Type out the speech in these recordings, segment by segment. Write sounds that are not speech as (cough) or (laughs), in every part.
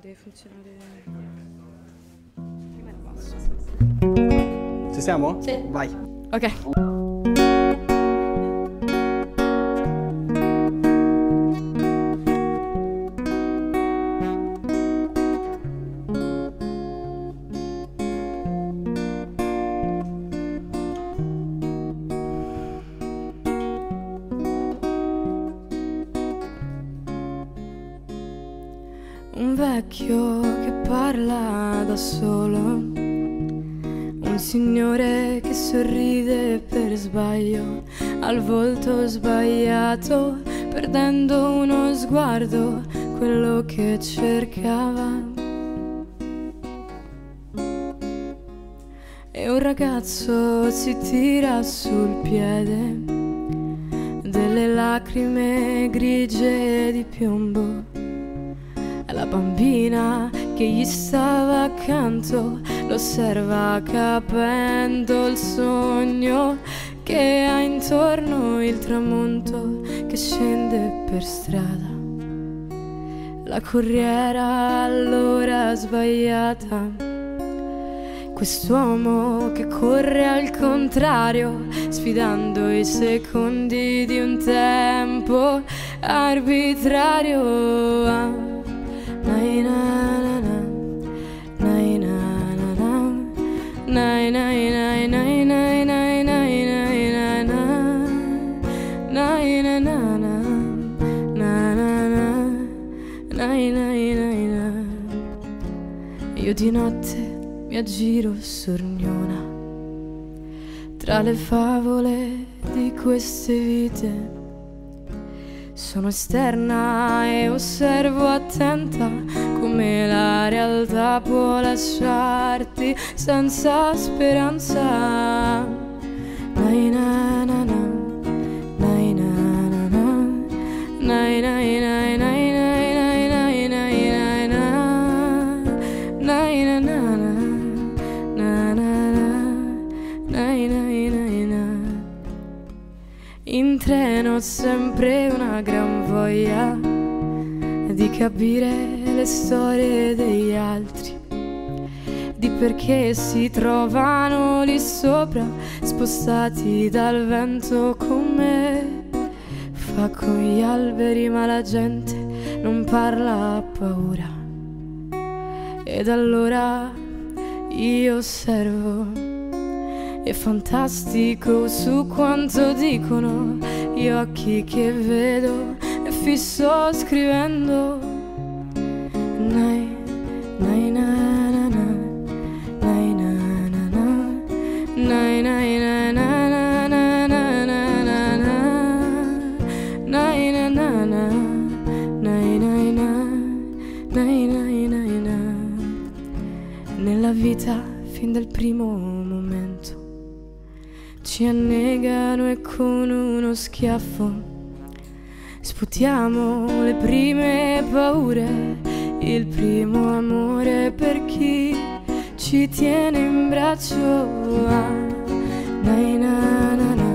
dei funzionari. Ci siamo? Sì. Vai. Ok. Sbagliato, perdendo uno sguardo, quello che cercava. E un ragazzo si tira sul piede delle lacrime grigie di piombo. La bambina che gli stava accanto lo osserva capendo il sogno che ha intorno il tramonto per strada. La corriera all'ora sbagliata. Quest'uomo che corre al contrario, sfidando i secondi di un tempo arbitrario. Nai na na na, nai na na na, nai nai nai di notte mi aggiro sorniona tra le favole di queste vite. Sono esterna e osservo attenta come la realtà può lasciarti senza speranza. Ho sempre una gran voglia di capire le storie degli altri, di perché si trovano lì sopra, spostati dal vento come fa con gli alberi, ma la gente non parla a paura. Ed allora io osservo è fantastico su quanto dicono gli occhi che vedo e fisso scrivendo. Sputiamo le prime paure, il primo amore per chi ci tiene in braccio. Ah, nai na na na,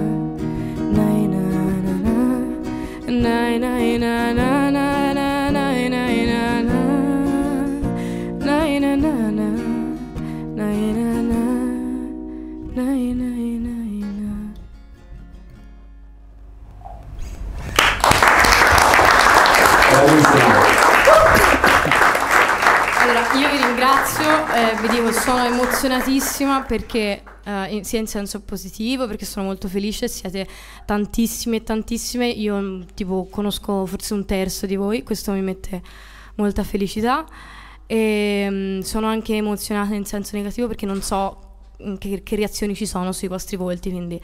nai na na na, nai nai na na na eh, vi dico sono emozionatissima perché eh, in- sia in senso positivo, perché sono molto felice, siete tantissime e tantissime, io mm, tipo conosco forse un terzo di voi, questo mi mette molta felicità. E mm, sono anche emozionata in senso negativo perché non so mm, che, che reazioni ci sono sui vostri volti, quindi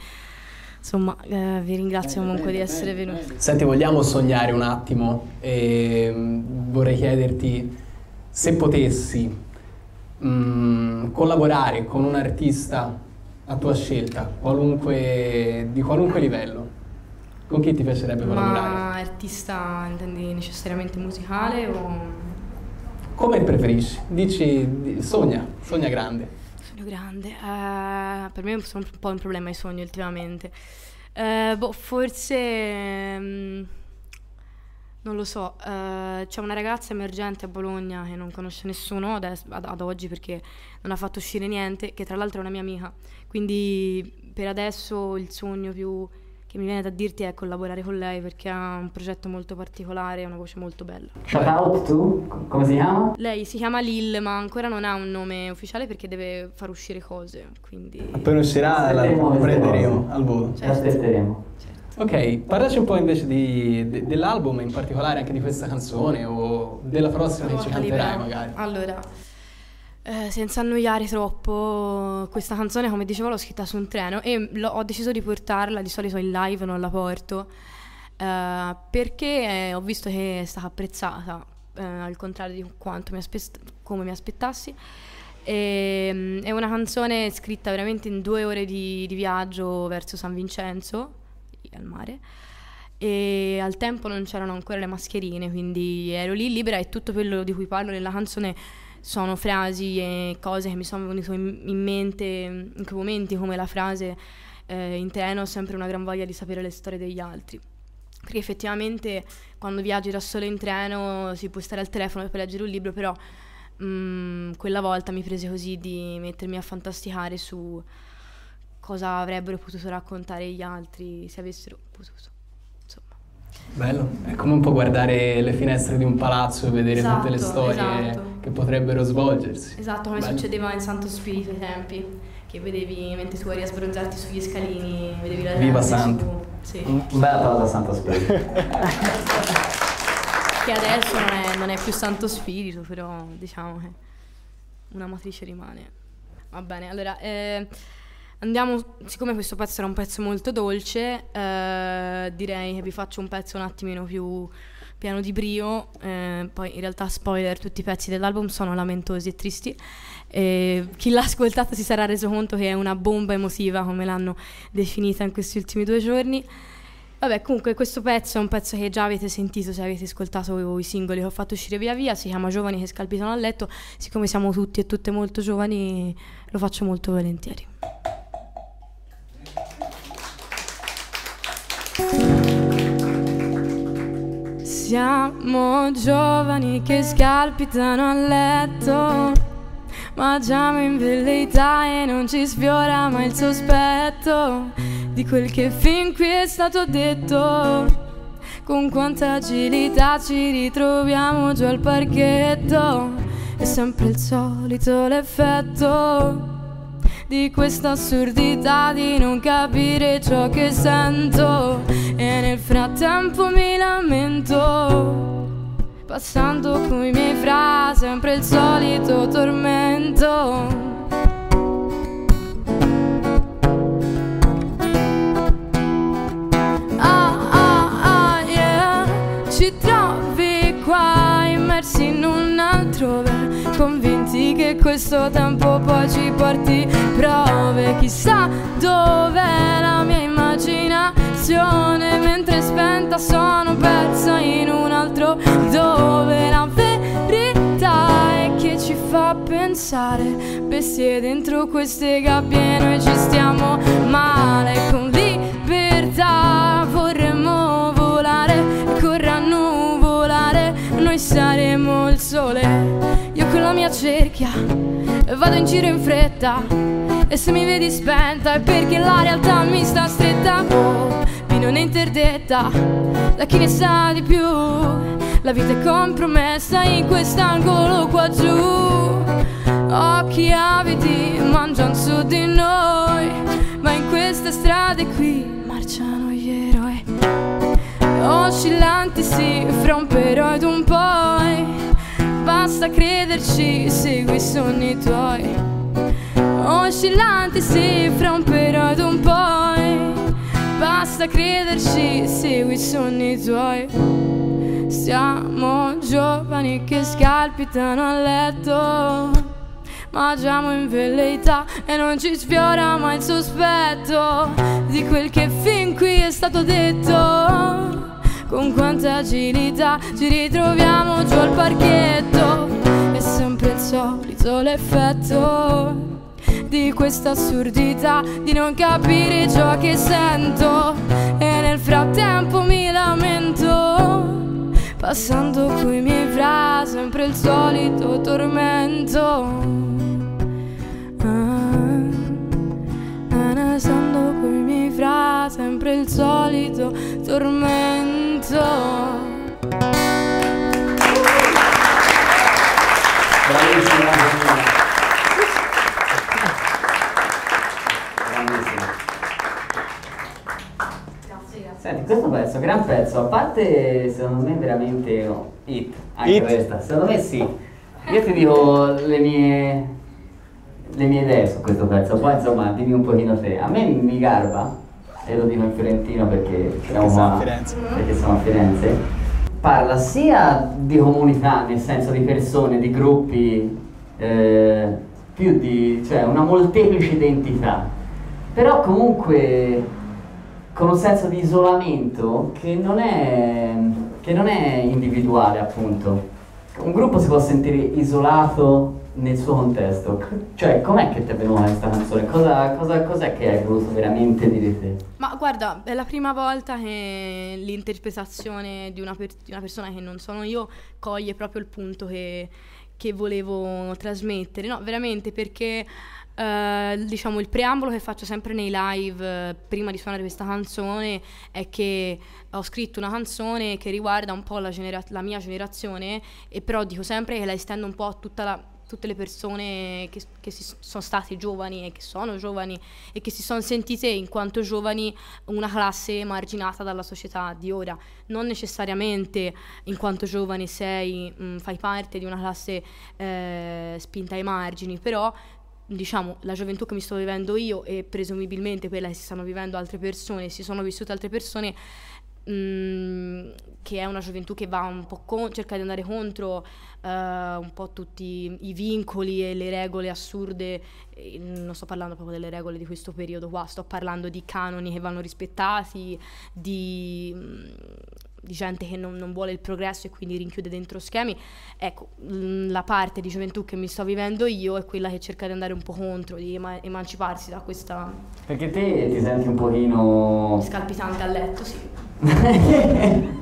insomma eh, vi ringrazio comunque di essere venuti. Senti, vogliamo sognare un attimo e mm, vorrei chiederti se potessi mm, collaborare con un artista a tua scelta, qualunque- di qualunque livello, con chi ti piacerebbe collaborare? Ma artista intendi necessariamente musicale o Come preferisci? Dici, di- sogna, sogna grande. sogno grande? Eh, per me sono un po' un problema i sogni ultimamente. Eh, boh, forse mm, Non lo so, eh, c'è una ragazza emergente a Bologna che non conosce nessuno ad, ad, oggi perché non ha fatto uscire niente, che tra l'altro è una mia amica. Quindi per adesso il sogno più che mi viene da dirti è collaborare con lei perché ha un progetto molto particolare e una voce molto bella. Shout out tu, come si chiama? Lei si chiama Lil ma ancora non ha un nome ufficiale perché deve far uscire cose, quindi... Appena uscirà la prenderemo al volo. Certo. Aspetteremo. Certo. Ok, parlaci un po' invece di, de, dell'album, in particolare anche di questa canzone o della prossima che ci canterai magari. Allora, eh, senza annoiare troppo, questa canzone come dicevo l'ho scritta su un treno e ho deciso di portarla, di solito in live non la porto, eh, perché ho visto che è stata apprezzata, eh, al contrario di quanto mi aspe- come mi aspettassi. E, ehm, è una canzone scritta veramente in due ore di, di viaggio verso San Vincenzo al mare e al tempo non c'erano ancora le mascherine, quindi ero lì libera e tutto quello di cui parlo nella canzone sono frasi e cose che mi sono venute in, mente in quei momenti, come la frase eh, in treno ho sempre una gran voglia di sapere le storie degli altri. Perché effettivamente quando viaggi da solo in treno si può stare al telefono per leggere un libro, però mh, mm, quella volta mi prese così di mettermi a fantasticare su cosa avrebbero potuto raccontare gli altri se avessero potuto. Insomma. Bello, è come un po' guardare le finestre di un palazzo e vedere esatto, tutte le storie esatto. che potrebbero svolgersi. Esatto, come Bello. succedeva in Santo Spirito ai tempi, che vedevi mentre tu eri a sbronzarti sugli scalini, vedevi la gente Viva Santo! Sì. Un bel applauso a Santo Spirito. (laughs) che adesso non è, non è più Santo Spirito, però diciamo che una matrice rimane. Va bene, allora... Eh, Andiamo, siccome questo pezzo era un pezzo molto dolce, eh, direi che vi faccio un pezzo un attimino più pieno di brio, eh, poi in realtà spoiler, tutti i pezzi dell'album sono lamentosi e tristi, e chi l'ha ascoltato si sarà reso conto che è una bomba emotiva come l'hanno definita in questi ultimi due giorni. Vabbè, comunque questo pezzo è un pezzo che già avete sentito se avete ascoltato i singoli che ho fatto uscire via via, si chiama Giovani che scalpitano a letto, siccome siamo tutti e tutte molto giovani lo faccio molto volentieri. Siamo giovani che scalpitano a letto, mangiamo in velleità e non ci sfiora mai il sospetto di quel che fin qui è stato detto. Con quanta agilità ci ritroviamo giù al parchetto, è sempre il solito l'effetto di questa assurdità di non capire ciò che sento e nel frattempo mi lamento passando con i miei fra sempre il solito tormento. Ah ah ah yeah. Ci trovi qua immersi in un altrove convinti che questo tempo poi ci porti prove. Chissà dov'è la mia immaginazione Mentre spenta sono persa in un altro dove La verità è che ci fa pensare. Bestie dentro queste gabbie noi ci stiamo male. Con libertà vorremmo volare Corranno volare noi saremo il sole. Con la mia cerchia Vado in giro in fretta E se mi vedi spenta è perché la realtà mi sta stretta. Oh, non è interdetta Da chi ne sa di più. La vita è compromessa in quest'angolo qua giù. Occhi avidi mangiano su di noi Ma in queste strade qui marciano gli eroi. Oscillanti sì, fra un però ed un poi basta crederci, segui i sogni tuoi. Oscillanti si fra un però ed un poi, basta crederci, segui i sogni tuoi. Siamo giovani che scalpitano a letto. Mangiamo in velleità e non ci sfiora mai il sospetto di quel che fin qui è stato detto con quanta agilità ci ritroviamo giù al parchetto È sempre il solito l'effetto di questa assurdità Di non capire ciò che sento. E nel frattempo mi lamento Passando coi miei fra sempre il solito tormento. Ah, Passando coi miei fra sempre il solito tormento pezzo, gran pezzo, a parte secondo me veramente oh, hit, anche Hit? questa, secondo me sì. Io ti dico le mie, le mie idee su questo pezzo, poi insomma dimmi un pochino te. A me mi garba, e lo dico in fiorentino perché siamo siamo a a- Firenze. perché siamo a Firenze, parla sia di comunità, nel senso di persone, di gruppi, eh, più di, cioè una molteplice identità, però comunque con un senso di isolamento che non è, che non è individuale appunto. Un gruppo si può sentire isolato nel suo contesto. Cioè, com'è che ti è venuta questa canzone? Cosa, cosa, cos'è che hai voluto veramente dire te? Ma guarda, è la prima volta che l'interpretazione di una, per- di una persona che non sono io coglie proprio il punto che, che volevo trasmettere. No, veramente perché eh, diciamo il preambolo che faccio sempre nei live eh, prima di suonare questa canzone è che ho scritto una canzone che riguarda un po' la, genera- la mia generazione e però dico sempre che la estendo un po' a tutta la tutte le persone che, che sono state giovani e che sono giovani e che si sono sentite in quanto giovani una classe emarginata dalla società di ora. Non necessariamente in quanto giovane sei, mh, fai parte di una classe eh, spinta ai margini, però diciamo la gioventù che mi sto vivendo io e presumibilmente quella che si stanno vivendo altre persone, si sono vissute altre persone, mh, che è una gioventù che va un po' con, cerca di andare contro eh, un po' tutti i vincoli e le regole assurde, non sto parlando proprio delle regole di questo periodo qua, sto parlando di canoni che vanno rispettati, di, mh, di gente che non, non vuole il progresso e quindi rinchiude dentro schemi. Ecco, la parte di gioventù che mi sto vivendo io è quella che cerca di andare un po' contro, di ema- emanciparsi da questa Perché te ti senti un pochino... scalpitante a letto, sì. (laughs)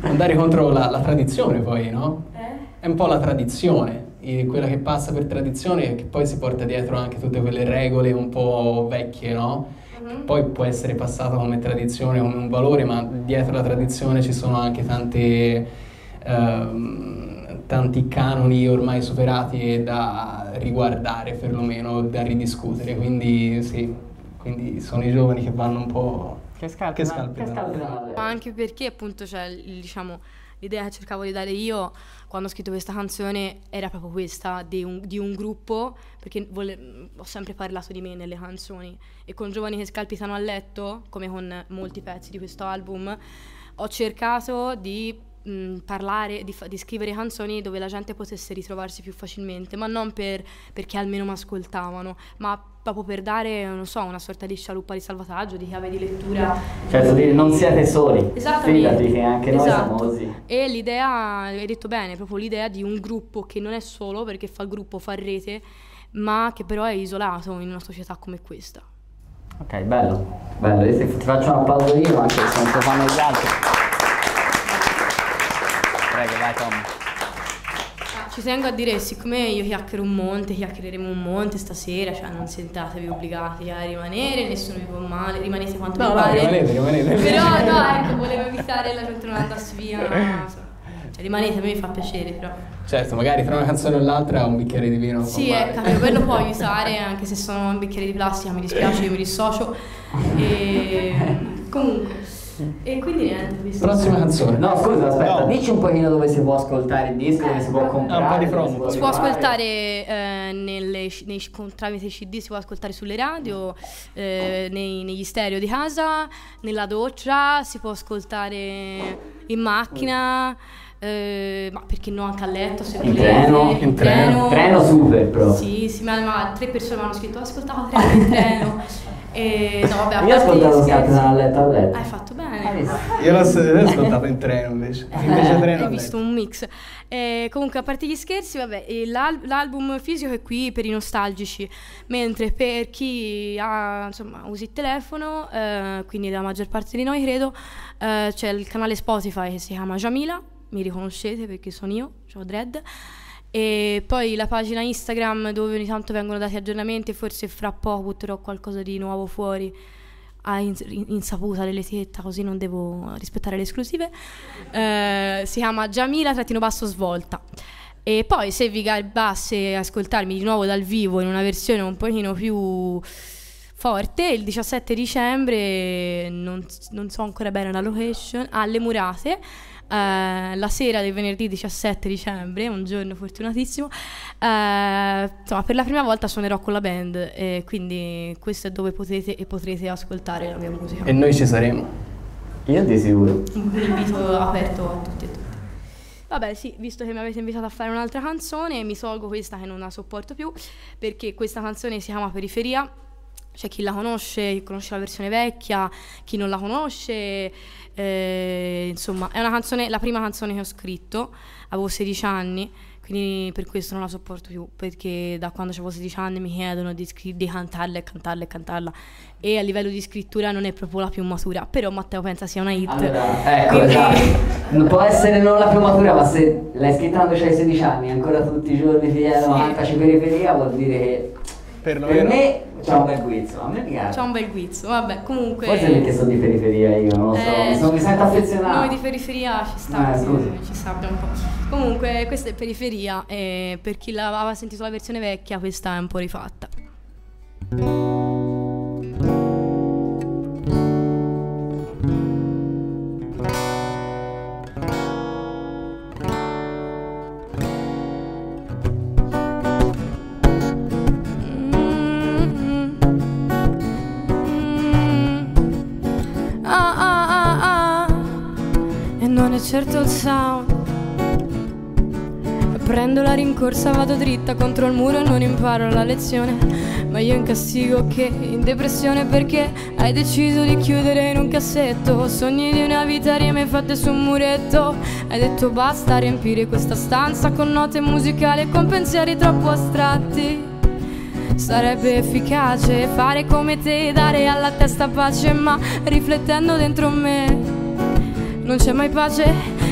Andare contro la, la tradizione poi, no? Eh? È un po' la tradizione, quella che passa per tradizione e che poi si porta dietro anche tutte quelle regole un po' vecchie, no? Mhm. Poi può essere passata come tradizione, come un valore, ma dietro la tradizione ci sono anche tante, ehm, tanti canoni ormai superati da riguardare perlomeno, da ridiscutere. Quindi sì, quindi sono i giovani che vanno un po'... Che Che scalpitano. scalpitano. Che. Ma anche perché appunto c'è il- diciamo l'idea che cercavo di dare io quando ho scritto questa canzone era proprio questa di un, di un gruppo perché vole- ho sempre parlato di me nelle canzoni. E con giovani che scalpitano a letto come con molti pezzi di questo album ho cercato di mh, parlare di, fa- di scrivere canzoni dove la gente potesse ritrovarsi più facilmente ma non per- perché almeno mi ascoltavano ma proprio per dare non so una sorta di scialuppa di salvataggio di chiave di lettura Certo, dire non siete soli. Fidati che anche noi Esatto. siamo così. E l'idea, hai detto bene, proprio l'idea di un gruppo che non è solo perché fa gruppo, fa rete, ma che però è isolato in una società come questa. Ok, bello. Bello, io ti, ti faccio un applauso io anche se non lo fanno gli altri. Prego, vai Tom. Ci tengo a dire, siccome io chiacchiero un monte, chiacchiereremo un monte stasera, cioè non sentatevi obbligati a rimanere, nessuno vi può male, rimanete quanto No, vi no, pare. rimanete, rimanete. Però no, ecco, volevo evitare la gente non andasse via. non so. Cioè, rimanete, a me mi fa piacere, però. Certo, magari tra una canzone e l'altra un bicchiere di vino. Sì, ecco, quello può aiutare, anche se sono un bicchiere di plastica, mi dispiace, io mi dissocio. E comunque. E quindi niente. Prossima canzone. No, scusa, aspetta, No. dici un pochino dove si può ascoltare il disco, dove si può Eh, comprare. un po' di dove promo. si può Si può ascoltare eh, nelle, nei, con- tramite CD, si può ascoltare sulle radio, eh, nei- negli stereo di casa, nella doccia, si può ascoltare in macchina, eh, ma perché no anche a letto se In volete. treno, in treno. Treno super, però. Sì, sì, ma, ma tre persone mi hanno scritto, ho ascoltato treno in (laughs) treno. E no, vabbè, a Io ho parte gli ascoltato scherzi- Scarpe a letto a letto. Hai fatto bene. Hai visto? Io l'ho, l'ho ascoltato in treno invece. Invece treno Hai visto un mix. Eh, comunque, a parte gli scherzi, vabbè, eh, l'al- l'album fisico è qui per i nostalgici, mentre per chi ha, insomma, usa il telefono, eh, quindi la maggior parte di noi credo, eh, c'è il canale Spotify che si chiama Jamila, mi riconoscete perché sono io, ho dread. E poi la pagina Instagram dove ogni tanto vengono dati aggiornamenti forse fra poco butterò qualcosa di nuovo fuori a ins- insaputa dell'etichetta così non devo rispettare le esclusive. Eh, si chiama Jamila trattino basso svolta. E poi se vi garbasse ascoltarmi di nuovo dal vivo in una versione un pochino più forte, il 17 dicembre, non, non so ancora bene la location, alle Murate, eh, la sera del venerdì 17 dicembre, un giorno fortunatissimo, eh, insomma per la prima volta suonerò con la band, e quindi questo è dove potete e potrete ascoltare la mia musica. E noi ci saremo. Io di sicuro. Un invito aperto a tutti e tutte. Vabbè, sì, visto che mi avete invitato a fare un'altra canzone, mi tolgo questa che non la sopporto più, perché questa canzone si chiama Periferia. C'è chi la conosce, chi conosce la versione vecchia, chi non la conosce. eh, insomma, è una canzone, la prima canzone che ho scritto, avevo 16 anni, quindi per questo non la sopporto più, perché da quando avevo 16 anni mi chiedono di, di cantarla e cantarla e cantarla. E a livello di scrittura non è proprio la più matura, però Matteo pensa sia una hit. Allora, ecco, Quindi- esatto. Può essere non la più matura, ma se l'hai scritta quando c'hai 16 anni, ancora tutti i giorni ti chiedono Sì. cantaci periferia, vuol dire che Per noi per me c'è un bel guizzo, a me piace. C'è un bel guizzo, vabbè, comunque... Forse perché sono di periferia io, non lo so, Eh, mi, sono- mi sento affezionato. Noi di periferia ci sta, Eh, ci sta un po'. Comunque, questa è periferia e per chi l'aveva sentito la versione vecchia, questa è un po' rifatta. E è certo il sound. Prendo la rincorsa, vado dritta contro il muro e non imparo la lezione. Ma io in castigo che in depressione perché hai deciso di chiudere in un cassetto. Sogni di una vita rime fatte su un muretto. Hai detto basta riempire questa stanza con note musicali e con pensieri troppo astratti. Sarebbe efficace fare come te, dare alla testa pace, ma riflettendo dentro me non c'è mai pace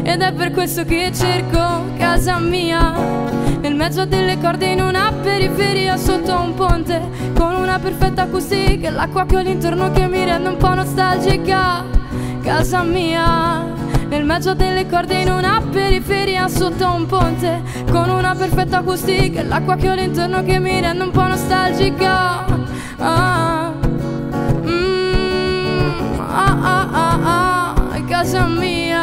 ed è per questo che cerco casa mia. Nel mezzo delle corde in una periferia sotto un ponte con una perfetta acustica e l'acqua che ho all'intorno che mi rende un po' nostalgica. Casa mia. Nel mezzo delle corde in una periferia sotto un ponte con una perfetta acustica e l'acqua che ho all'intorno che mi rende un po' nostalgica. Ah, mm, ah, ah, ah, ah, casa mia.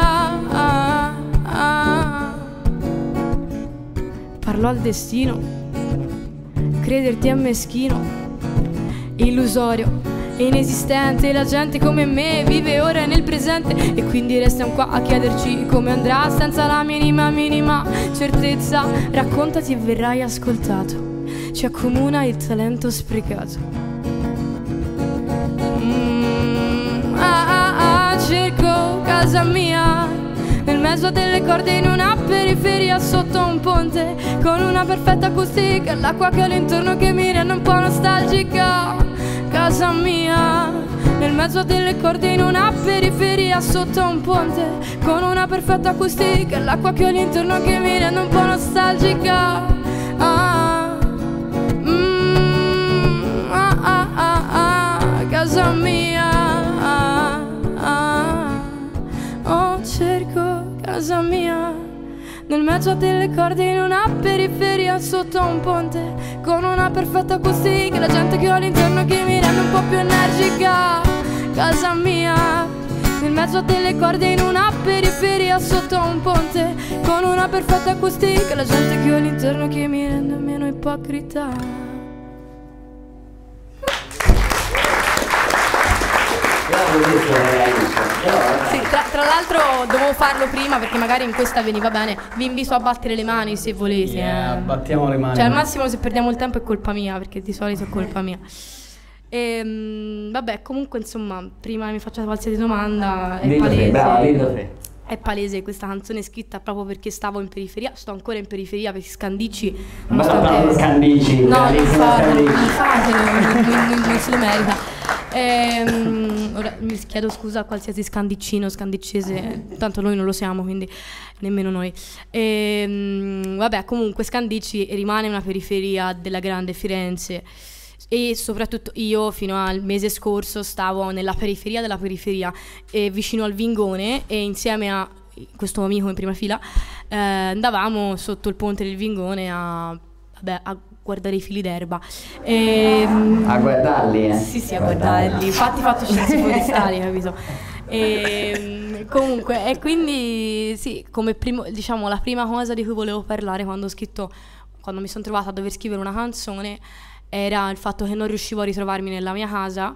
Parlo al destino crederti è meschino illusorio inesistente la gente come me vive ora nel presente e quindi restiamo qua a chiederci come andrà senza la minima minima certezza. Raccontati e verrai ascoltato ci accomuna il talento sprecato casa mia nel mezzo delle corde in una periferia sotto un ponte con una perfetta acustica l'acqua che ho all'intorno che mi rende un po' nostalgica. Casa mia nel mezzo delle corde in una periferia sotto un ponte con una perfetta acustica l'acqua che ho all'intorno che mi rende un po' nostalgica casa mia. Nel mezzo delle corde in una periferia sotto un ponte con una perfetta acustica la gente che ho all'interno che mi rende un po' più energica. Casa mia. Nel mezzo delle corde in una periferia sotto un ponte con una perfetta acustica la gente che ho all'interno che mi rende meno ipocrita. Io Sì, tra, tra l'altro dovevo farlo prima perché magari in questa veniva bene. Vi invito a battere le mani se volete. Yeah, eh. battiamo le mani. Cioè, al massimo se perdiamo il tempo è colpa mia, perché di solito è colpa mia. E, mm, vabbè, comunque, insomma, prima mi faccia qualsiasi domanda, è Dillo te, palese. brava, dillo te. È palese questa canzone è scritta proprio perché stavo in periferia, sto ancora in periferia perché Scandicci Un bel applauso Scandicci, No, non non, non- non se lo merita. Ehm, ora mi chiedo scusa a qualsiasi scandiccino, scandiccese, tanto noi non lo siamo, quindi nemmeno noi. Ehm, vabbè, comunque Scandicci rimane una periferia della grande Firenze e soprattutto io fino al mese scorso stavo nella periferia della periferia, eh, vicino al Vingone e insieme a questo amico in prima fila eh, andavamo sotto il ponte del Vingone a, vabbè, a guardare i fili d'erba. Ehm, A guardarli, eh. sì, sì, a guardarli. Infatti fatto scienze (laughs) forestali, capito? E, comunque, e quindi sì, come primo, diciamo, la prima cosa di cui volevo parlare quando ho scritto, quando mi sono trovata a dover scrivere una canzone, era il fatto che non riuscivo a ritrovarmi nella mia casa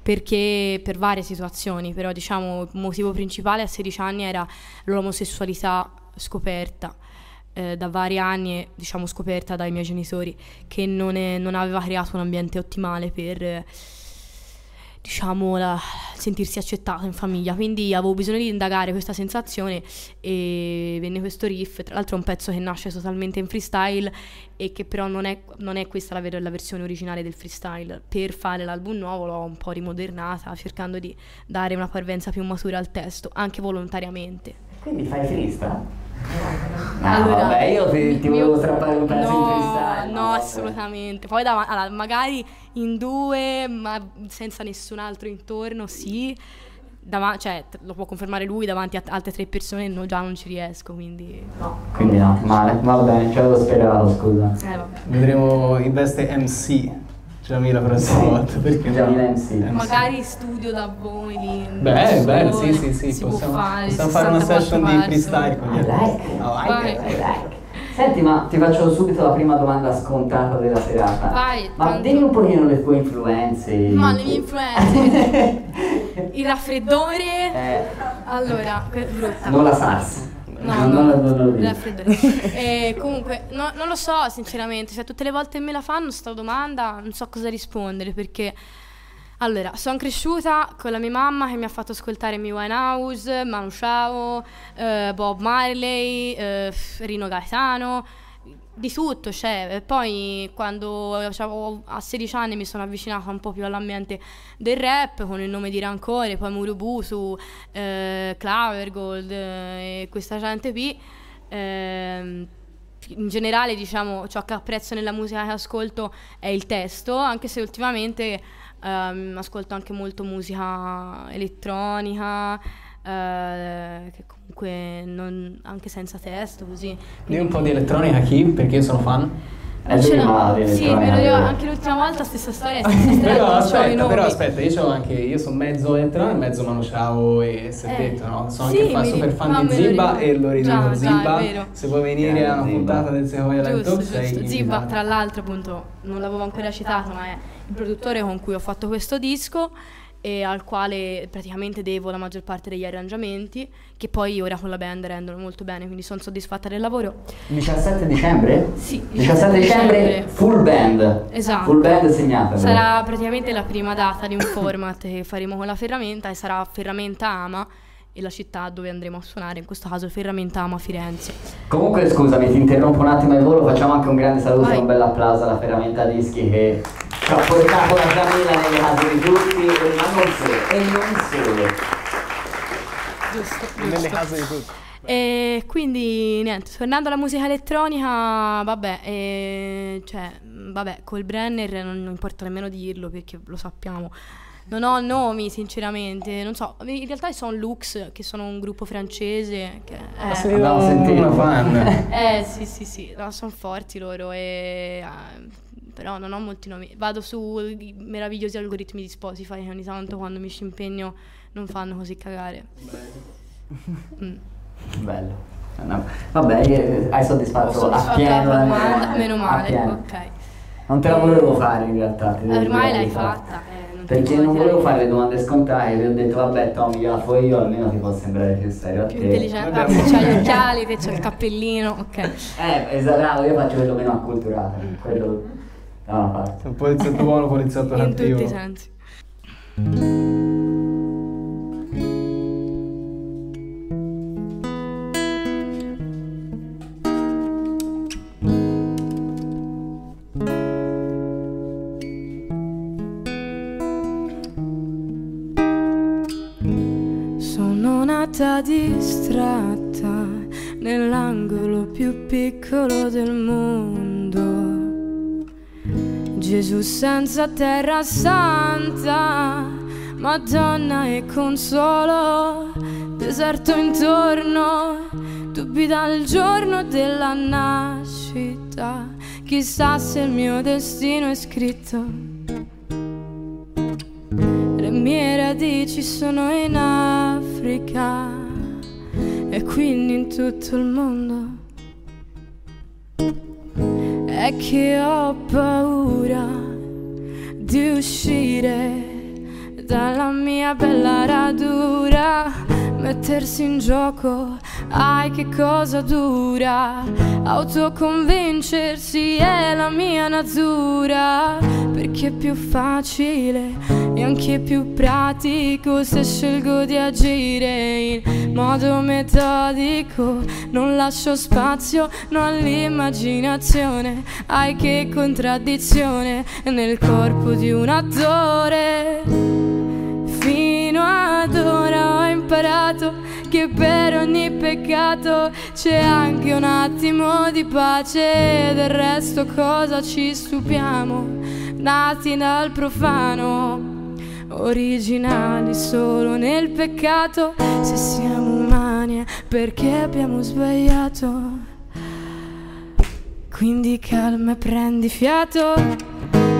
perché per varie situazioni, però diciamo il motivo principale a 16 anni era l'omosessualità scoperta eh, da vari anni, diciamo scoperta dai miei genitori, che non, è- non aveva creato un ambiente ottimale per, diciamo, la- sentirsi accettato in famiglia. Quindi avevo bisogno di indagare questa sensazione e venne questo riff. Tra l'altro è un pezzo che nasce totalmente in freestyle e che però non è, non è questa la, ver- la versione originale del freestyle. Per fare l'album nuovo l'ho un po' rimodernata, cercando di dare una parvenza più matura al testo, anche volontariamente. Quindi fai freestyle? No, Allora, vabbè, io ti, ti mio- volevo strappare un pezzo no, in freestyle. No, assolutamente. Poi dav- allora, magari in due, ma senza nessun altro intorno, sì. Dava- cioè, lo può confermare lui davanti a t- altre tre persone, no, già non ci riesco, quindi no. Quindi no, male, va bene, ci avevo sperato, scusa. Eh, vabbè. Vedremo in veste MC Giamila la prossima volta. Perché Giamila no? MC. Magari studio da voi lì. Beh, soli, sì, sì, sì, si possiamo, può fare, possiamo fare una 64 session di verso. freestyle con gli like. artisti. Like it. Like. Senti, ma ti faccio subito la prima domanda scontata della serata. Vai, ma tanto- dimmi un pochino le tue influenze. Ma le mie influenze. (laughs) Il raffreddore. eh, Allora, brutta. non la SARS. No, no, lo il dico. raffreddore. Eh, comunque, no- non lo so sinceramente, cioè tutte le volte che me la fanno sta domanda non so cosa rispondere perché... Allora, sono cresciuta con la mia mamma che mi ha fatto ascoltare Amy Winehouse, Manu Chao, eh, Bob Marley, eh, Rino Gaetano, di tutto c'è. E poi quando a 16 anni mi sono avvicinata un po' più all'ambiente del rap con il nome di Rancore, poi Murubusu, eh, Clavergold eh, e questa gente qui. Ehm, in generale, diciamo, ciò che apprezzo nella musica che ascolto è il testo, anche se ultimamente ehm, ascolto anche molto musica elettronica, eh, che comunque non- anche senza testo, così. Dimmi un po' di elettronica chi? Perché io sono fan. L'ho- male, Sì, vero. anche l'ultima volta, stessa storia, (laughs) stessa storia, però aspetta, però aspetta, io sono anche io sono mezzo elettronica e mezzo Manu Chao e si è Eh, detto, no? Sono sì, anche fan, super fan di ricordo. e lo ridico vero. Se vuoi venire a una puntata del Sequoia Live Giusto, Talk sei invitato. tra l'altro, appunto, non l'avevo ancora citato, ma è il produttore con cui ho fatto questo disco e al quale praticamente devo la maggior parte degli arrangiamenti, che poi ora con la band rendono molto bene, quindi sono soddisfatta del lavoro. 17 dicembre? Sì, 17 dicembre, full band. Esatto. Full band segnata. Sarà praticamente la prima data di un (laughs) format che faremo con la ferramenta e sarà Ferramenta Ama e la città dove andremo a suonare, in questo caso Ferramenta Ama Firenze. Comunque scusami, ti interrompo un attimo il volo, facciamo anche un grande saluto Vai. e un bel applauso alla Ferramenta Dischi che ci ha portato la Giamila nelle case di tutti, e- ma non solo, e non solo. Giusto, Nelle case di tutti. E quindi niente, tornando alla musica elettronica, vabbè, eh, cioè, vabbè, col Brenner non, non importa nemmeno dirlo perché lo sappiamo. Non ho nomi, sinceramente, non so. In realtà sono Lux, che sono un gruppo francese. Che, eh, sei Abbiamo sentito. una fan. eh, sì, sì, sì, no, sono forti loro, e, eh, però non ho molti nomi. Vado sui meravigliosi algoritmi di Spotify che ogni tanto quando mi ci impegno non fanno così cagare. Mm. Bello. No, Vabbè, eh, hai soddisfatto, appieno la eh, domanda, meno male, ok. Non te la volevo fare in realtà. ti Ormai la l'hai fatta. eh, non ti Perché non volevo fare le domande scontate, vi ho detto vabbè Tommy gliela fo io, almeno ti può sembrare più serio a Più te. intelligente, Vabbè. ah, c'hai gli (laughs) occhiali, te c'hai il cappellino, ok. Eh, esatto, io faccio quello meno acculturato, Mm. quello parte. Un poliziotto buono, un poliziotto in tutti cattivo. i sensi. Senza terra santa, Madonna e consolo, deserto intorno, dubbi dal giorno della nascita, chissà se il mio destino è scritto. Le mie radici sono in Africa e quindi in tutto il mondo. È che ho paura di uscire dalla mia bella radura, mettersi in gioco, ai che cosa dura, autoconvincersi è la mia natura, perché è più facile e anche più pratico se scelgo di agire in modo metodico, non lascio spazio no all'immaginazione, ai che contraddizione nel corpo di un attore. Fino ad ora imparato che per ogni peccato c'è anche un attimo di pace, del resto cosa ci stupiamo, nati dal profano originali solo nel peccato. Se siamo umani perché abbiamo sbagliato. Quindi calma e prendi fiato.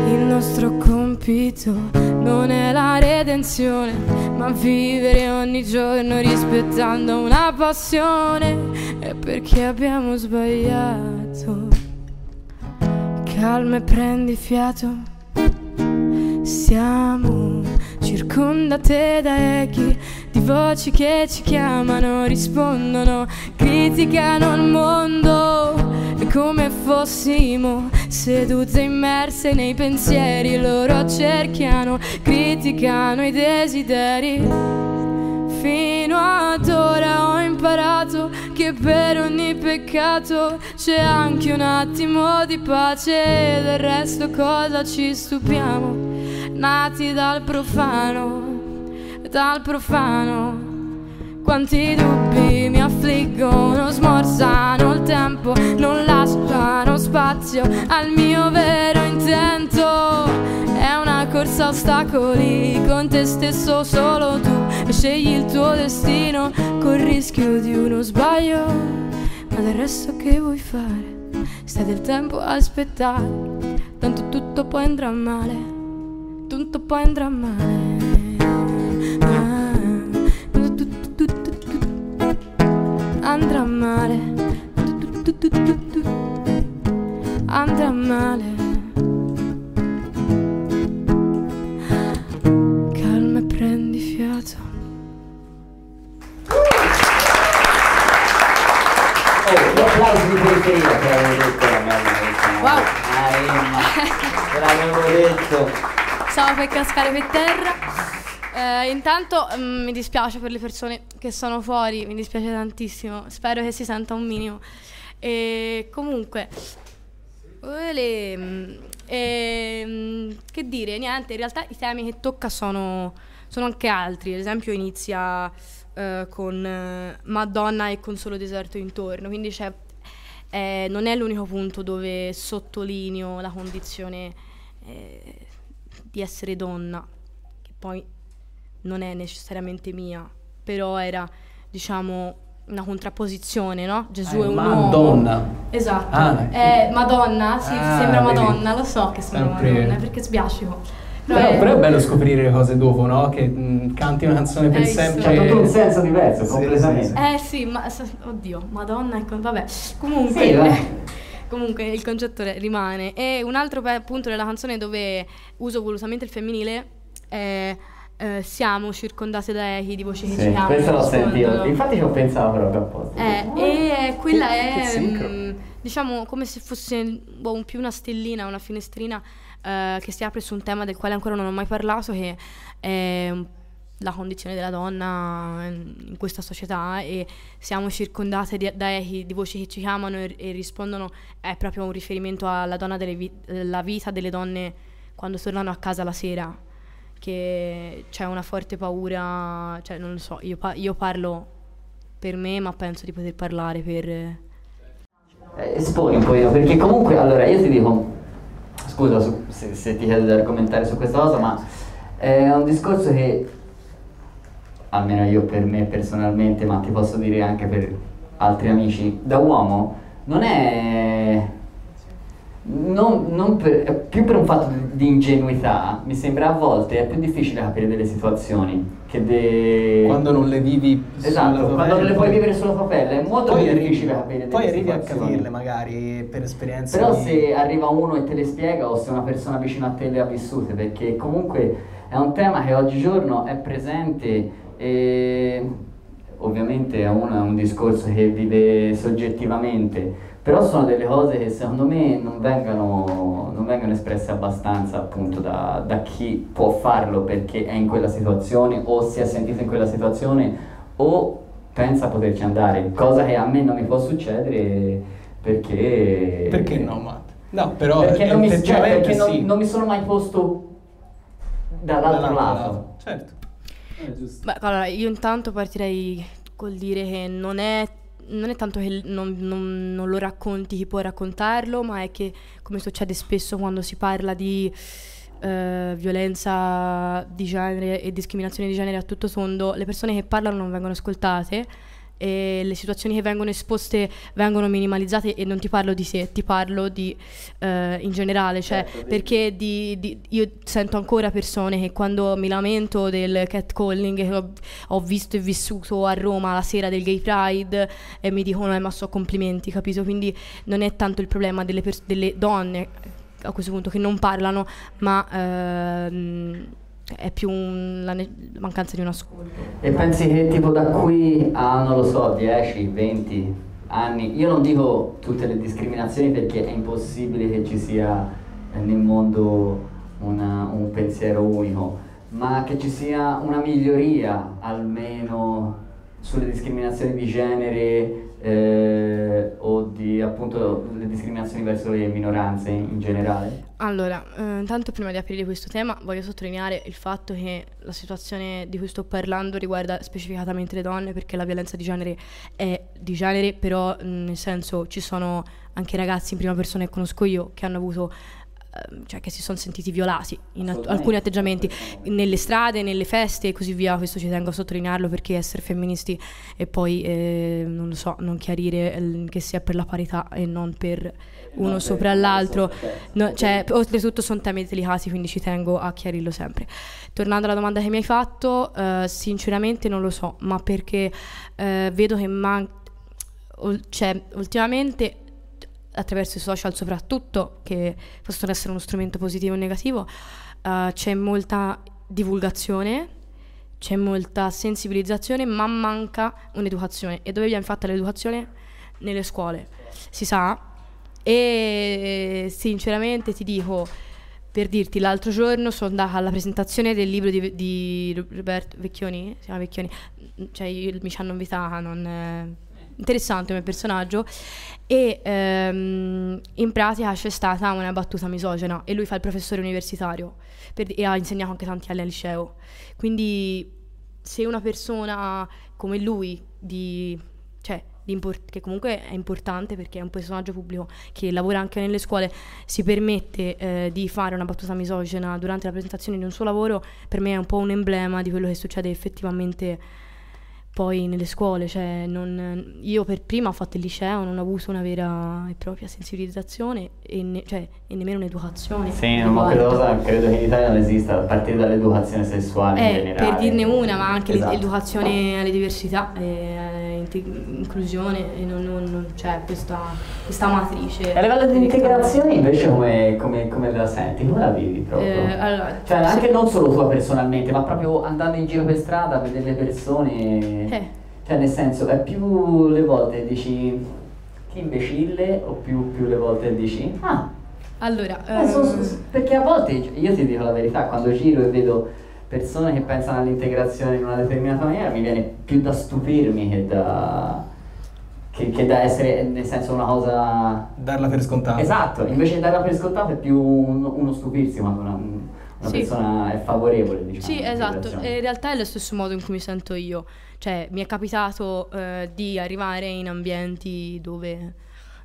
Il nostro compito non è la redenzione, ma vivere ogni giorno rispettando una passione. È perché abbiamo sbagliato. Calma e prendi fiato. Siamo circondate da echi di voci che ci chiamano, rispondono, criticano il mondo. E come fossimo sedute immerse nei pensieri, loro cerchiano, criticano i desideri. Fino ad ora ho imparato che per ogni peccato c'è anche un attimo di pace, del resto cosa ci stupiamo? Nati dal profano, dal profano. Quanti dubbi mi affliggono, smorzano il tempo, non lasciano spazio al mio vero intento. È una corsa a ostacoli con te stesso solo tu scegli il tuo destino col rischio di uno sbaglio. Ma del resto che vuoi fare? Stai del tempo a aspettare, tanto tutto poi andrà male, tutto poi andrà male. Andrà male, andrà male. Calma e prendi fiato. Oh, gli applausi di periferia che avevo detto la questa. Wow. Ah, Emma, te l'avevo detto. Stavo per cascare per terra. Eh, intanto mm, mi dispiace per le persone che sono fuori, mi dispiace tantissimo. Spero che si senta un minimo. E comunque, le- mm, ehm, che dire, niente, in realtà i temi che tocca sono, sono anche altri. Ad esempio, inizia eh, con eh, Madonna e con solo deserto intorno, quindi eh, non è l'unico punto dove sottolineo la condizione eh, di essere donna, che poi non è necessariamente mia, però era, diciamo, una contrapposizione, no? Gesù Eh, è un Madonna. uomo. Esatto. Ah, è Madonna, sì, Ah, sembra vedi. Madonna, lo so che sembra Sempre- Madonna, perché sbiascico. Però, è- però è bello scoprire le cose dopo, no? Che mh, canti una canzone per visto? sempre. C'ha tutto un senso diverso, Sì, completamente. sì, sì. Eh sì, ma oddio, Madonna, ecco, vabbè. Comunque, Sì, vai. (laughs) comunque il concetto rimane. E un altro punto della canzone dove uso volutamente il femminile è eh, siamo circondate da echi di voci che ci Sì, chiamano. questo l'ho sentito. Infatti ci ho pensato proprio apposta. Eh, e quella è sincro. mm, diciamo come se fosse boh, più una stellina, una finestrina eh, che si apre su un tema del quale ancora non ho mai parlato, che è la condizione della donna in questa società e siamo circondate di, da echi, di voci che ci chiamano e, e, rispondono, è proprio un riferimento alla donna vi- la vita delle donne quando tornano a casa la sera, che c'è una forte paura, cioè non lo so, io, pa- io parlo per me ma penso di poter parlare per... Eh, esponi un pochino, perché comunque, allora io ti dico, scusa su, se, se, ti chiedo di argomentare su questa cosa, ma è un discorso che almeno io per me personalmente, ma ti posso dire anche per altri amici, da uomo non è non, non per, più per un fatto di ingenuità, mi sembra a volte è più difficile capire delle situazioni che de... quando non le vivi esatto, quando non le puoi vivere sulla tua pelle è molto più difficile capire delle poi arrivi situazioni. a capirle magari per esperienza però di... se arriva uno e te le spiega o se una persona vicino a te le ha vissute perché comunque è un tema che oggigiorno è presente e ovviamente è un, un discorso che vive soggettivamente però sono delle cose che secondo me non vengono, non vengono espresse abbastanza appunto da, da, chi può farlo perché è in quella situazione o si è sentito in quella situazione o pensa poterci andare, cosa che a me non mi può succedere perché... Perché no, Matt? No, però perché, non mi, cioè, perché sì. non, non, mi sono mai posto dall'altro, dall'altro lato. lato. Certo. Eh, Beh, allora, io intanto partirei col dire che non è non è tanto che non, non, non, lo racconti chi può raccontarlo, ma è che, come succede spesso quando si parla di eh, violenza di genere e discriminazione di genere a tutto tondo, le persone che parlano non vengono ascoltate e le situazioni che vengono esposte vengono minimalizzate e non ti parlo di sé, ti parlo di eh, in generale, cioè certo, perché di, di, io sento ancora persone che quando mi lamento del catcalling che ho, ho, visto e vissuto a Roma la sera del Gay Pride e mi dicono eh ma so complimenti, capito? Quindi non è tanto il problema delle, pers- delle donne a questo punto che non parlano, ma... Ehm, è più un, la ne- mancanza di un ascolto. E pensi che tipo da qui a, non lo so, 10, 20 anni, io non dico tutte le discriminazioni perché è impossibile che ci sia nel mondo una, un pensiero unico, ma che ci sia una miglioria almeno sulle discriminazioni di genere eh, o di appunto le discriminazioni verso le minoranze in generale? Allora, eh, intanto prima di aprire questo tema voglio sottolineare il fatto che la situazione di cui sto parlando riguarda specificatamente le donne perché la violenza di genere è di genere, però nel senso ci sono anche ragazzi in prima persona che conosco io che hanno avuto cioè che si sono sentiti violati in att- alcuni atteggiamenti nelle strade, nelle feste e così via. Questo ci tengo a sottolinearlo perché essere femministi e poi, eh, non lo so, non chiarire eh, che sia per la parità e non per uno no, sopra l'altro. No, cioè, oltretutto sono temi delicati, quindi ci tengo a chiarirlo sempre. Tornando alla domanda che mi hai fatto, eh, sinceramente non lo so, ma perché eh, vedo che manca... Cioè, ultimamente attraverso i social soprattutto, che possono essere uno strumento positivo o negativo, uh, c'è molta divulgazione, c'è molta sensibilizzazione, ma manca un'educazione. E dove viene fatta l'educazione? Nelle scuole, si sa. E sinceramente ti dico, per dirti, l'altro giorno sono andata alla presentazione del libro di, di Roberto Vecchioni, si chiama Vecchioni, cioè io, mi ci hanno invitata, non... Eh, interessante come personaggio e ehm, in pratica c'è stata una battuta misogena e lui fa il professore universitario per, e ha insegnato anche tanti anni al liceo. Quindi se una persona come lui, di, cioè, di import- che comunque è importante perché è un personaggio pubblico che lavora anche nelle scuole, si permette eh, di fare una battuta misogena durante la presentazione di un suo lavoro, per me è un po' un emblema di quello che succede effettivamente poi nelle scuole, cioè non, io per prima ho fatto il liceo, non ho avuto una vera e propria sensibilizzazione e, ne, cioè, e nemmeno un'educazione. Sì, ma credo, credo, che in Italia non esista, a partire dall'educazione sessuale eh. Per dirne una, ma anche esatto. l'educazione alle diversità, eh, inclusione, e non, non, non c'è questa, questa, matrice. A livello di integrazione invece come, come, come la senti? Come la vivi proprio? Eh, allora, cioè anche non solo tua personalmente, ma proprio andando in giro per strada a vedere le persone... Eh. Cioè nel senso, è più le volte dici che imbecille o più, più le volte dici ah allora eh, so, ehm, so, perché a volte io ti dico la verità quando giro e vedo persone che pensano all'integrazione in una determinata maniera mi viene più da stupirmi che da che, che da essere nel senso una cosa darla per scontata. Esatto invece di darla per scontata è più uno, uno stupirsi quando una, una Sì. persona è favorevole diciamo Sì, esatto, e in realtà è lo stesso modo in cui mi sento io, cioè mi è capitato eh, di arrivare in ambienti dove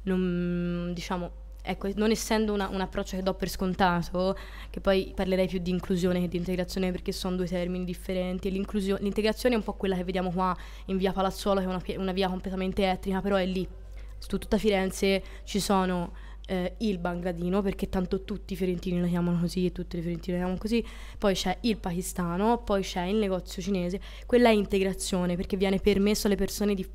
non, diciamo, ecco, non essendo una- un approccio che do per scontato, che poi parlerei più di inclusione che di integrazione perché sono due termini differenti, l'integrazione è un po' quella che vediamo qua in via Palazzuolo, che è una, una via completamente etnica, però è lì, su tutta Firenze ci sono eh, il Bangladino, perché tanto tutti i fiorentini lo chiamano così e tutte le fiorentine lo chiamano così, poi c'è il pakistano, poi c'è il negozio cinese, quella è integrazione perché viene permesso alle persone di,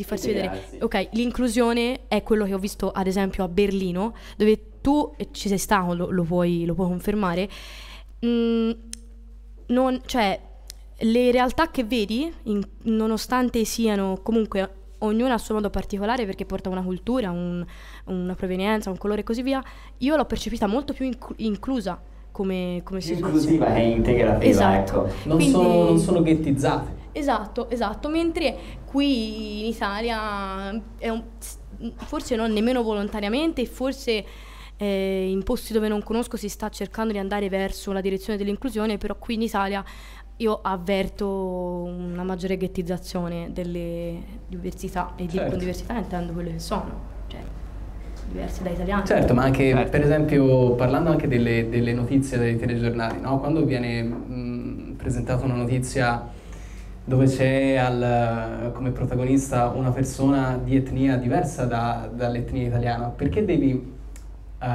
di farsi vedere. Ok, l'inclusione è quello che ho visto ad esempio a Berlino, dove tu e ci sei stato, lo, lo puoi, lo puoi confermare. Mm, non, cioè, le realtà che vedi, in- nonostante siano comunque ognuna a suo modo particolare perché porta una cultura, un- una provenienza, un colore e così via, io l'ho percepita molto più inclu- inclusa come, come più situazione. inclusiva che integrativa Esatto. ecco non, Quindi- sono, non sono ghettizzate Esatto, esatto, mentre qui in Italia è un- forse non nemmeno volontariamente, forse eh, in posti dove non conosco si sta cercando di andare verso la direzione dell'inclusione, però qui in Italia io avverto una maggiore ghettizzazione delle diversità e di- Certo. con diversità intendo quelle che sono, diverse da italiani. Certo, ma anche Certo. per esempio parlando anche delle, delle notizie dei telegiornali, no? quando viene mh, presentata una notizia dove c'è al- come protagonista una persona di etnia diversa da- dall'etnia italiana, perché devi eh,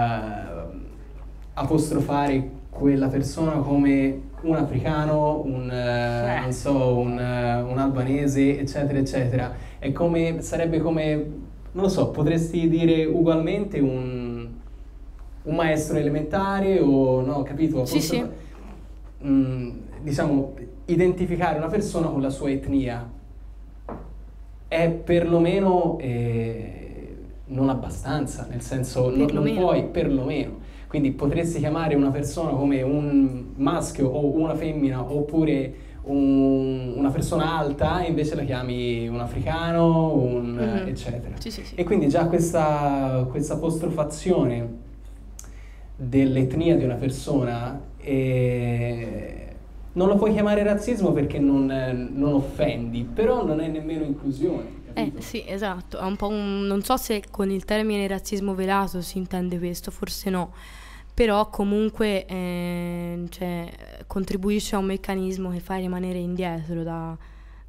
apostrofare quella persona come un africano, un, non so, un, eh, un albanese, eccetera, eccetera? È come, sarebbe come, non lo so, potresti dire ugualmente un, un maestro elementare o no, capito? Sì, sì. Mm, diciamo, identificare una persona con la sua etnia è perlomeno eh, non abbastanza, nel senso non, non puoi perlomeno. Quindi potresti chiamare una persona come un maschio o una femmina oppure un- una persona alta e invece la chiami un africano, un Mhm. eccetera. Sì, sì, sì. E quindi già questa, questa apostrofazione dell'etnia di una persona eh, non lo puoi chiamare razzismo perché non, non offendi, però non è nemmeno inclusione. Eh sì, esatto, è un po' un... non so se con il termine razzismo velato si intende questo, forse no, però comunque ehm, cioè, contribuisce a un meccanismo che fa rimanere indietro da-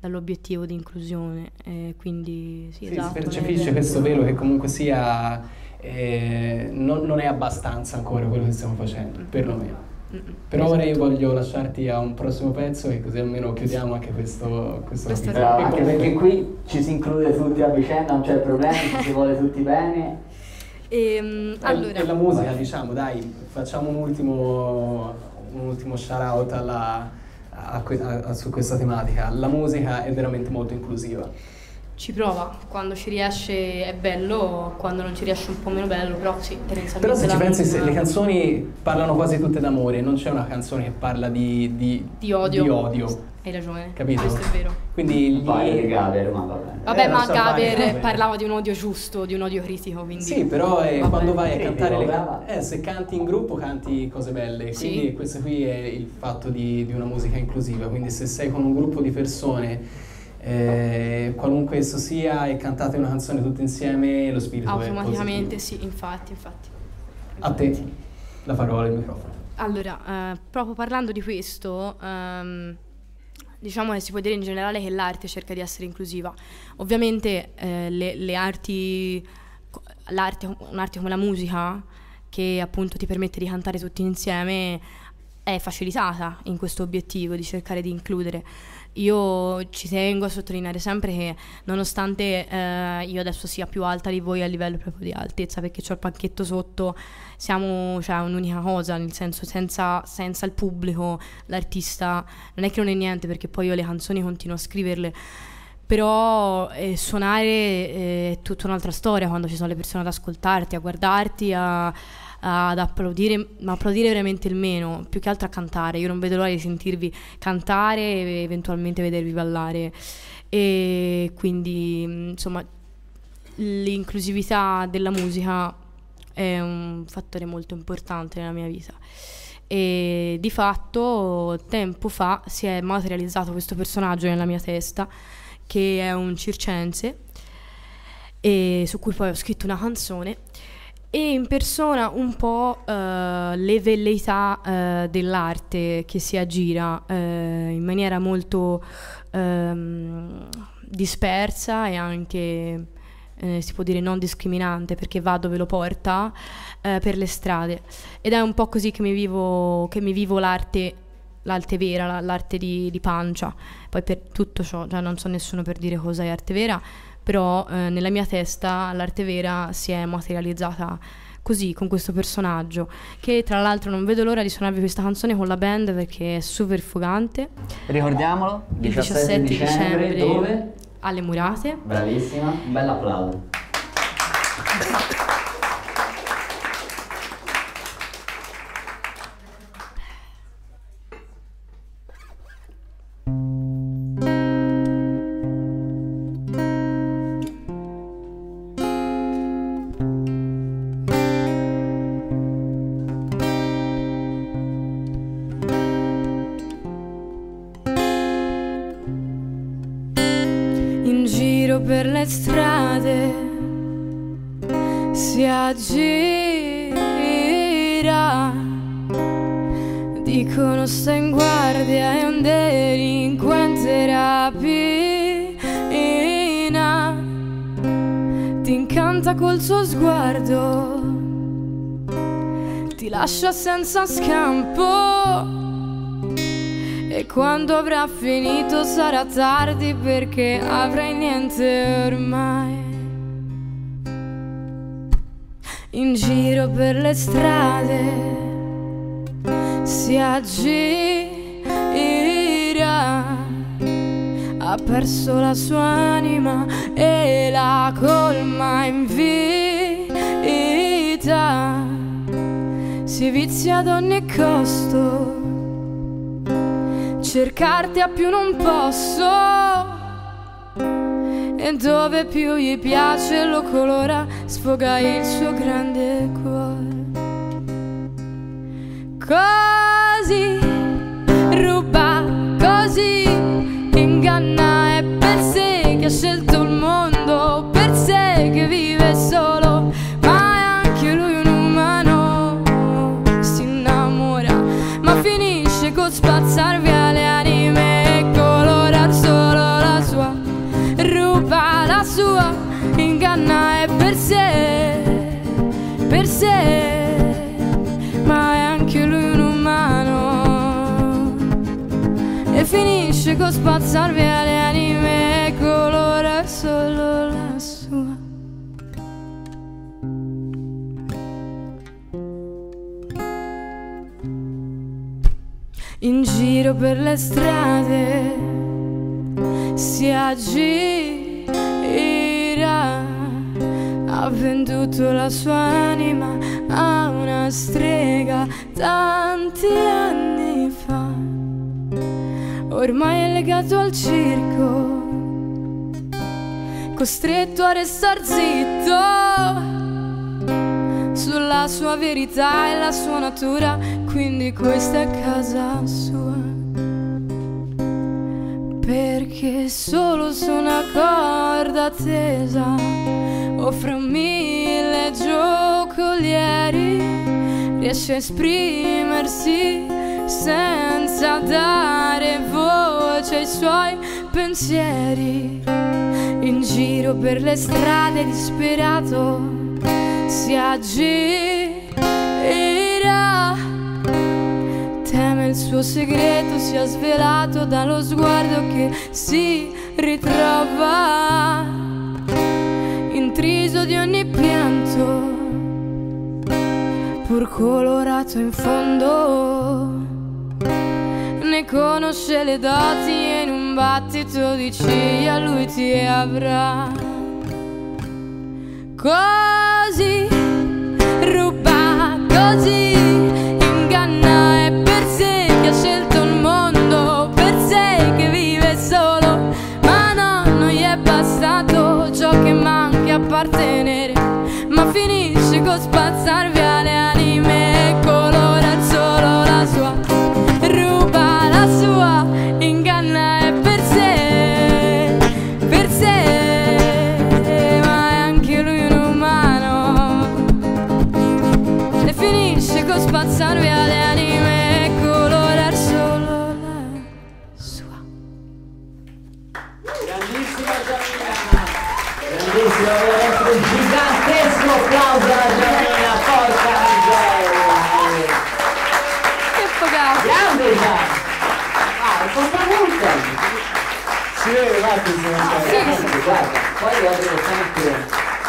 dall'obiettivo di inclusione, eh, quindi sì, Sì, esatto. si percepisce questo velo che comunque sia eh, non, non è abbastanza ancora quello che stiamo facendo, perlomeno. Però ora io voglio lasciarti a un prossimo pezzo e così almeno chiudiamo anche questo, questo Questo anche perché qui ci si include tutti a vicenda non c'è problema ci si vuole tutti bene E- allora, E la musica, diciamo, dai, facciamo un ultimo, un ultimo shout out alla, a que- a- a- su questa tematica. La musica è veramente molto inclusiva. Ci prova, quando ci riesce è bello, quando non ci riesce un po' meno bello, però sì, tendenzialmente Però se ci pensi, se le canzoni parlano quasi tutte d'amore, non c'è una canzone che parla di, di, Di odio. di odio. Hai ragione, Capito? questo è vero. Quindi gli... Gaber ma va bene Vabbè, Eh, ma fare, Gaber vabbè. parlava di un odio giusto, di un odio critico, quindi... Sì, però eh, quando vai a Critico, cantare le canzoni, eh, se canti in gruppo canti cose belle, Sì. quindi questo qui è il fatto di, di una musica inclusiva, quindi se sei con un gruppo di persone, eh, qualunque esso sia, e cantate una canzone tutte insieme, lo spirito Automaticamente sì, infatti, infatti. A te la parola, il microfono. Allora, eh, proprio parlando di questo, ehm, diciamo che si può dire in generale che l'arte cerca di essere inclusiva. Ovviamente eh, le, le arti, l'arte, un'arte come la musica, che appunto ti permette di cantare tutti insieme, è facilitata in questo obiettivo di cercare di includere. Io ci tengo a sottolineare sempre che nonostante eh, io adesso sia più alta di voi a livello proprio di altezza, perché ho il panchetto sotto, siamo cioè, un'unica cosa, nel senso senza, senza il pubblico, l'artista non è che non è niente, perché poi io le canzoni continuo a scriverle, però eh, suonare eh, è tutta un'altra storia quando ci sono le persone ad ascoltarti, a guardarti, a, ad applaudire, ma applaudire veramente il meno, più che altro a cantare. Io non vedo l'ora di sentirvi cantare e eventualmente vedervi ballare. E quindi, insomma, l'inclusività della musica è un fattore molto importante nella mia vita. E di fatto, tempo fa, si è materializzato questo personaggio nella mia testa che è un circense, e su cui poi ho scritto una canzone e in persona un po' uh, le velleità uh, dell'arte che si aggira uh, in maniera molto um, dispersa e anche eh, si può dire non discriminante perché va dove lo porta per le strade ed è un po' così che mi vivo, che mi vivo l'arte l'arte vera, l'arte di, di, pancia. Poi per tutto ciò, cioè non so nessuno per dire cosa è arte vera, però eh, nella mia testa l'arte vera si è materializzata così, con questo personaggio, che tra l'altro non vedo l'ora di suonarvi questa canzone con la band perché è super fugante. Ricordiamolo, 17, 17 dicembre, dicembre, dove? Alle Murate. Bravissima, un bel applauso. Ti lascia senza scampo e quando avrà finito sarà tardi perché avrai niente ormai. In giro per le strade si aggira. Ha perso la sua anima e la colma in vita. Si vizia ad ogni costo. Cercarti a più non posso. E dove più gli piace lo colora sfoga il suo grande cuore. Così ruba così inganna è per sé che ha scelto il mondo con spazzar via le anime colora solo la sua. In giro per le strade si aggira ha venduto la sua anima a una strega tanti anni. Ormai è legato al circo, costretto a restar zitto sulla sua verità e la sua natura, quindi questa è casa sua. Perché solo su una corda tesa o fra mille giocolieri riesce a esprimersi senza dare voce ai suoi pensieri. In giro per le strade disperato si aggira teme il suo segreto sia svelato dallo sguardo che si ritrova. Intriso di ogni pianto pur colorato in fondo ne conosce le doti e in un battito di ciglia lui ti avrà. Così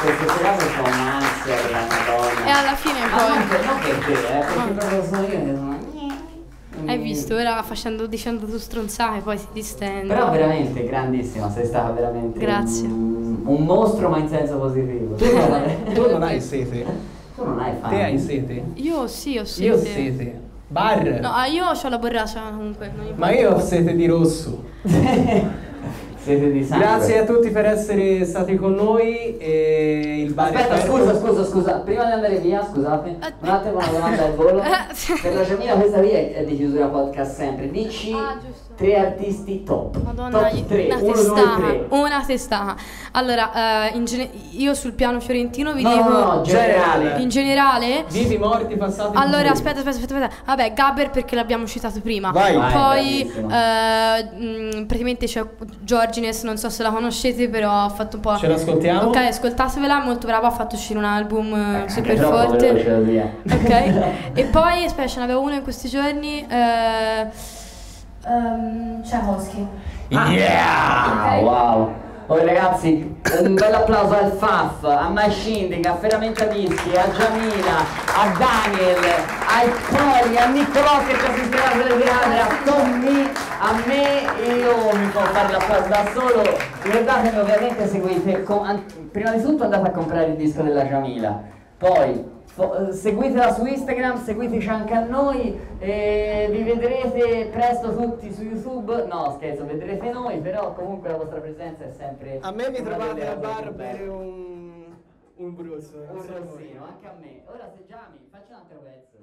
queste serate sono un'ansia per la Madonna. e alla fine Ma non poi per, non per te, eh, perché proprio sono io che sono... hai visto ora facendo dicendo tu stronzate poi si distende Però veramente grandissima, sei stata veramente Grazie. Un, un mostro ma in senso positivo. Tu non, (laughs) tu non hai sete? Tu non hai fame. Te hai sete? io sì ho sete Io ho sete. Bar? no ah, io ho la borraccia comunque non Ma io ho sete di rosso. (laughs) Siete di sangue. Grazie a tutti per essere stati con noi. E il bar Aspetta, scusa, scusa, scusa, prima di andare via, scusate, un attimo una domanda al volo. Per la Giamina questa via è di chiusura podcast sempre. Dici Ah, giusto. Tre artisti top. Madonna, top 3, una 1, 2, testata, 3. una testata. Allora, eh, in gene- io sul piano fiorentino vi No, dico no, no, generale. in generale Vivi, morti, passati. Allora, aspetta, aspetta, aspetta, aspetta. Vabbè, Gabber perché l'abbiamo citato prima. Vai. Vai, Poi, bravissimo. eh, mh, praticamente c'è Giorgines, non so se la conoscete, però ha fatto un po'. Ce l'ascoltiamo? Ok, ascoltatevela, è molto brava, ha fatto uscire un album eh, Anche super troppo forte. veloce. Ok, (laughs) e poi, aspetta, ce n'avevo uno in questi giorni. Eh, um, Tchaikovsky. Ah, Ok. wow. Oh ragazzi, un bel applauso al Faf, a Mascindic, a Ferramenta Mischi, a Giamila, a Daniel, ai Poli, a Niccolò che ci ha sistemato le grande, a Tommy, a me e io mi può fare l'applauso da solo. Ricordatevi ovviamente seguite, com- an- prima di tutto andate a comprare il disco della Giamila, poi seguitela su Instagram, seguiteci anche a noi e vi vedrete presto tutti su YouTube. No, scherzo, vedrete noi, però comunque la vostra presenza è sempre. A me mi trovate al bar per un. un bruzzo. Un rossino, anche a me. Ora se Giami, faccio un altro pezzo.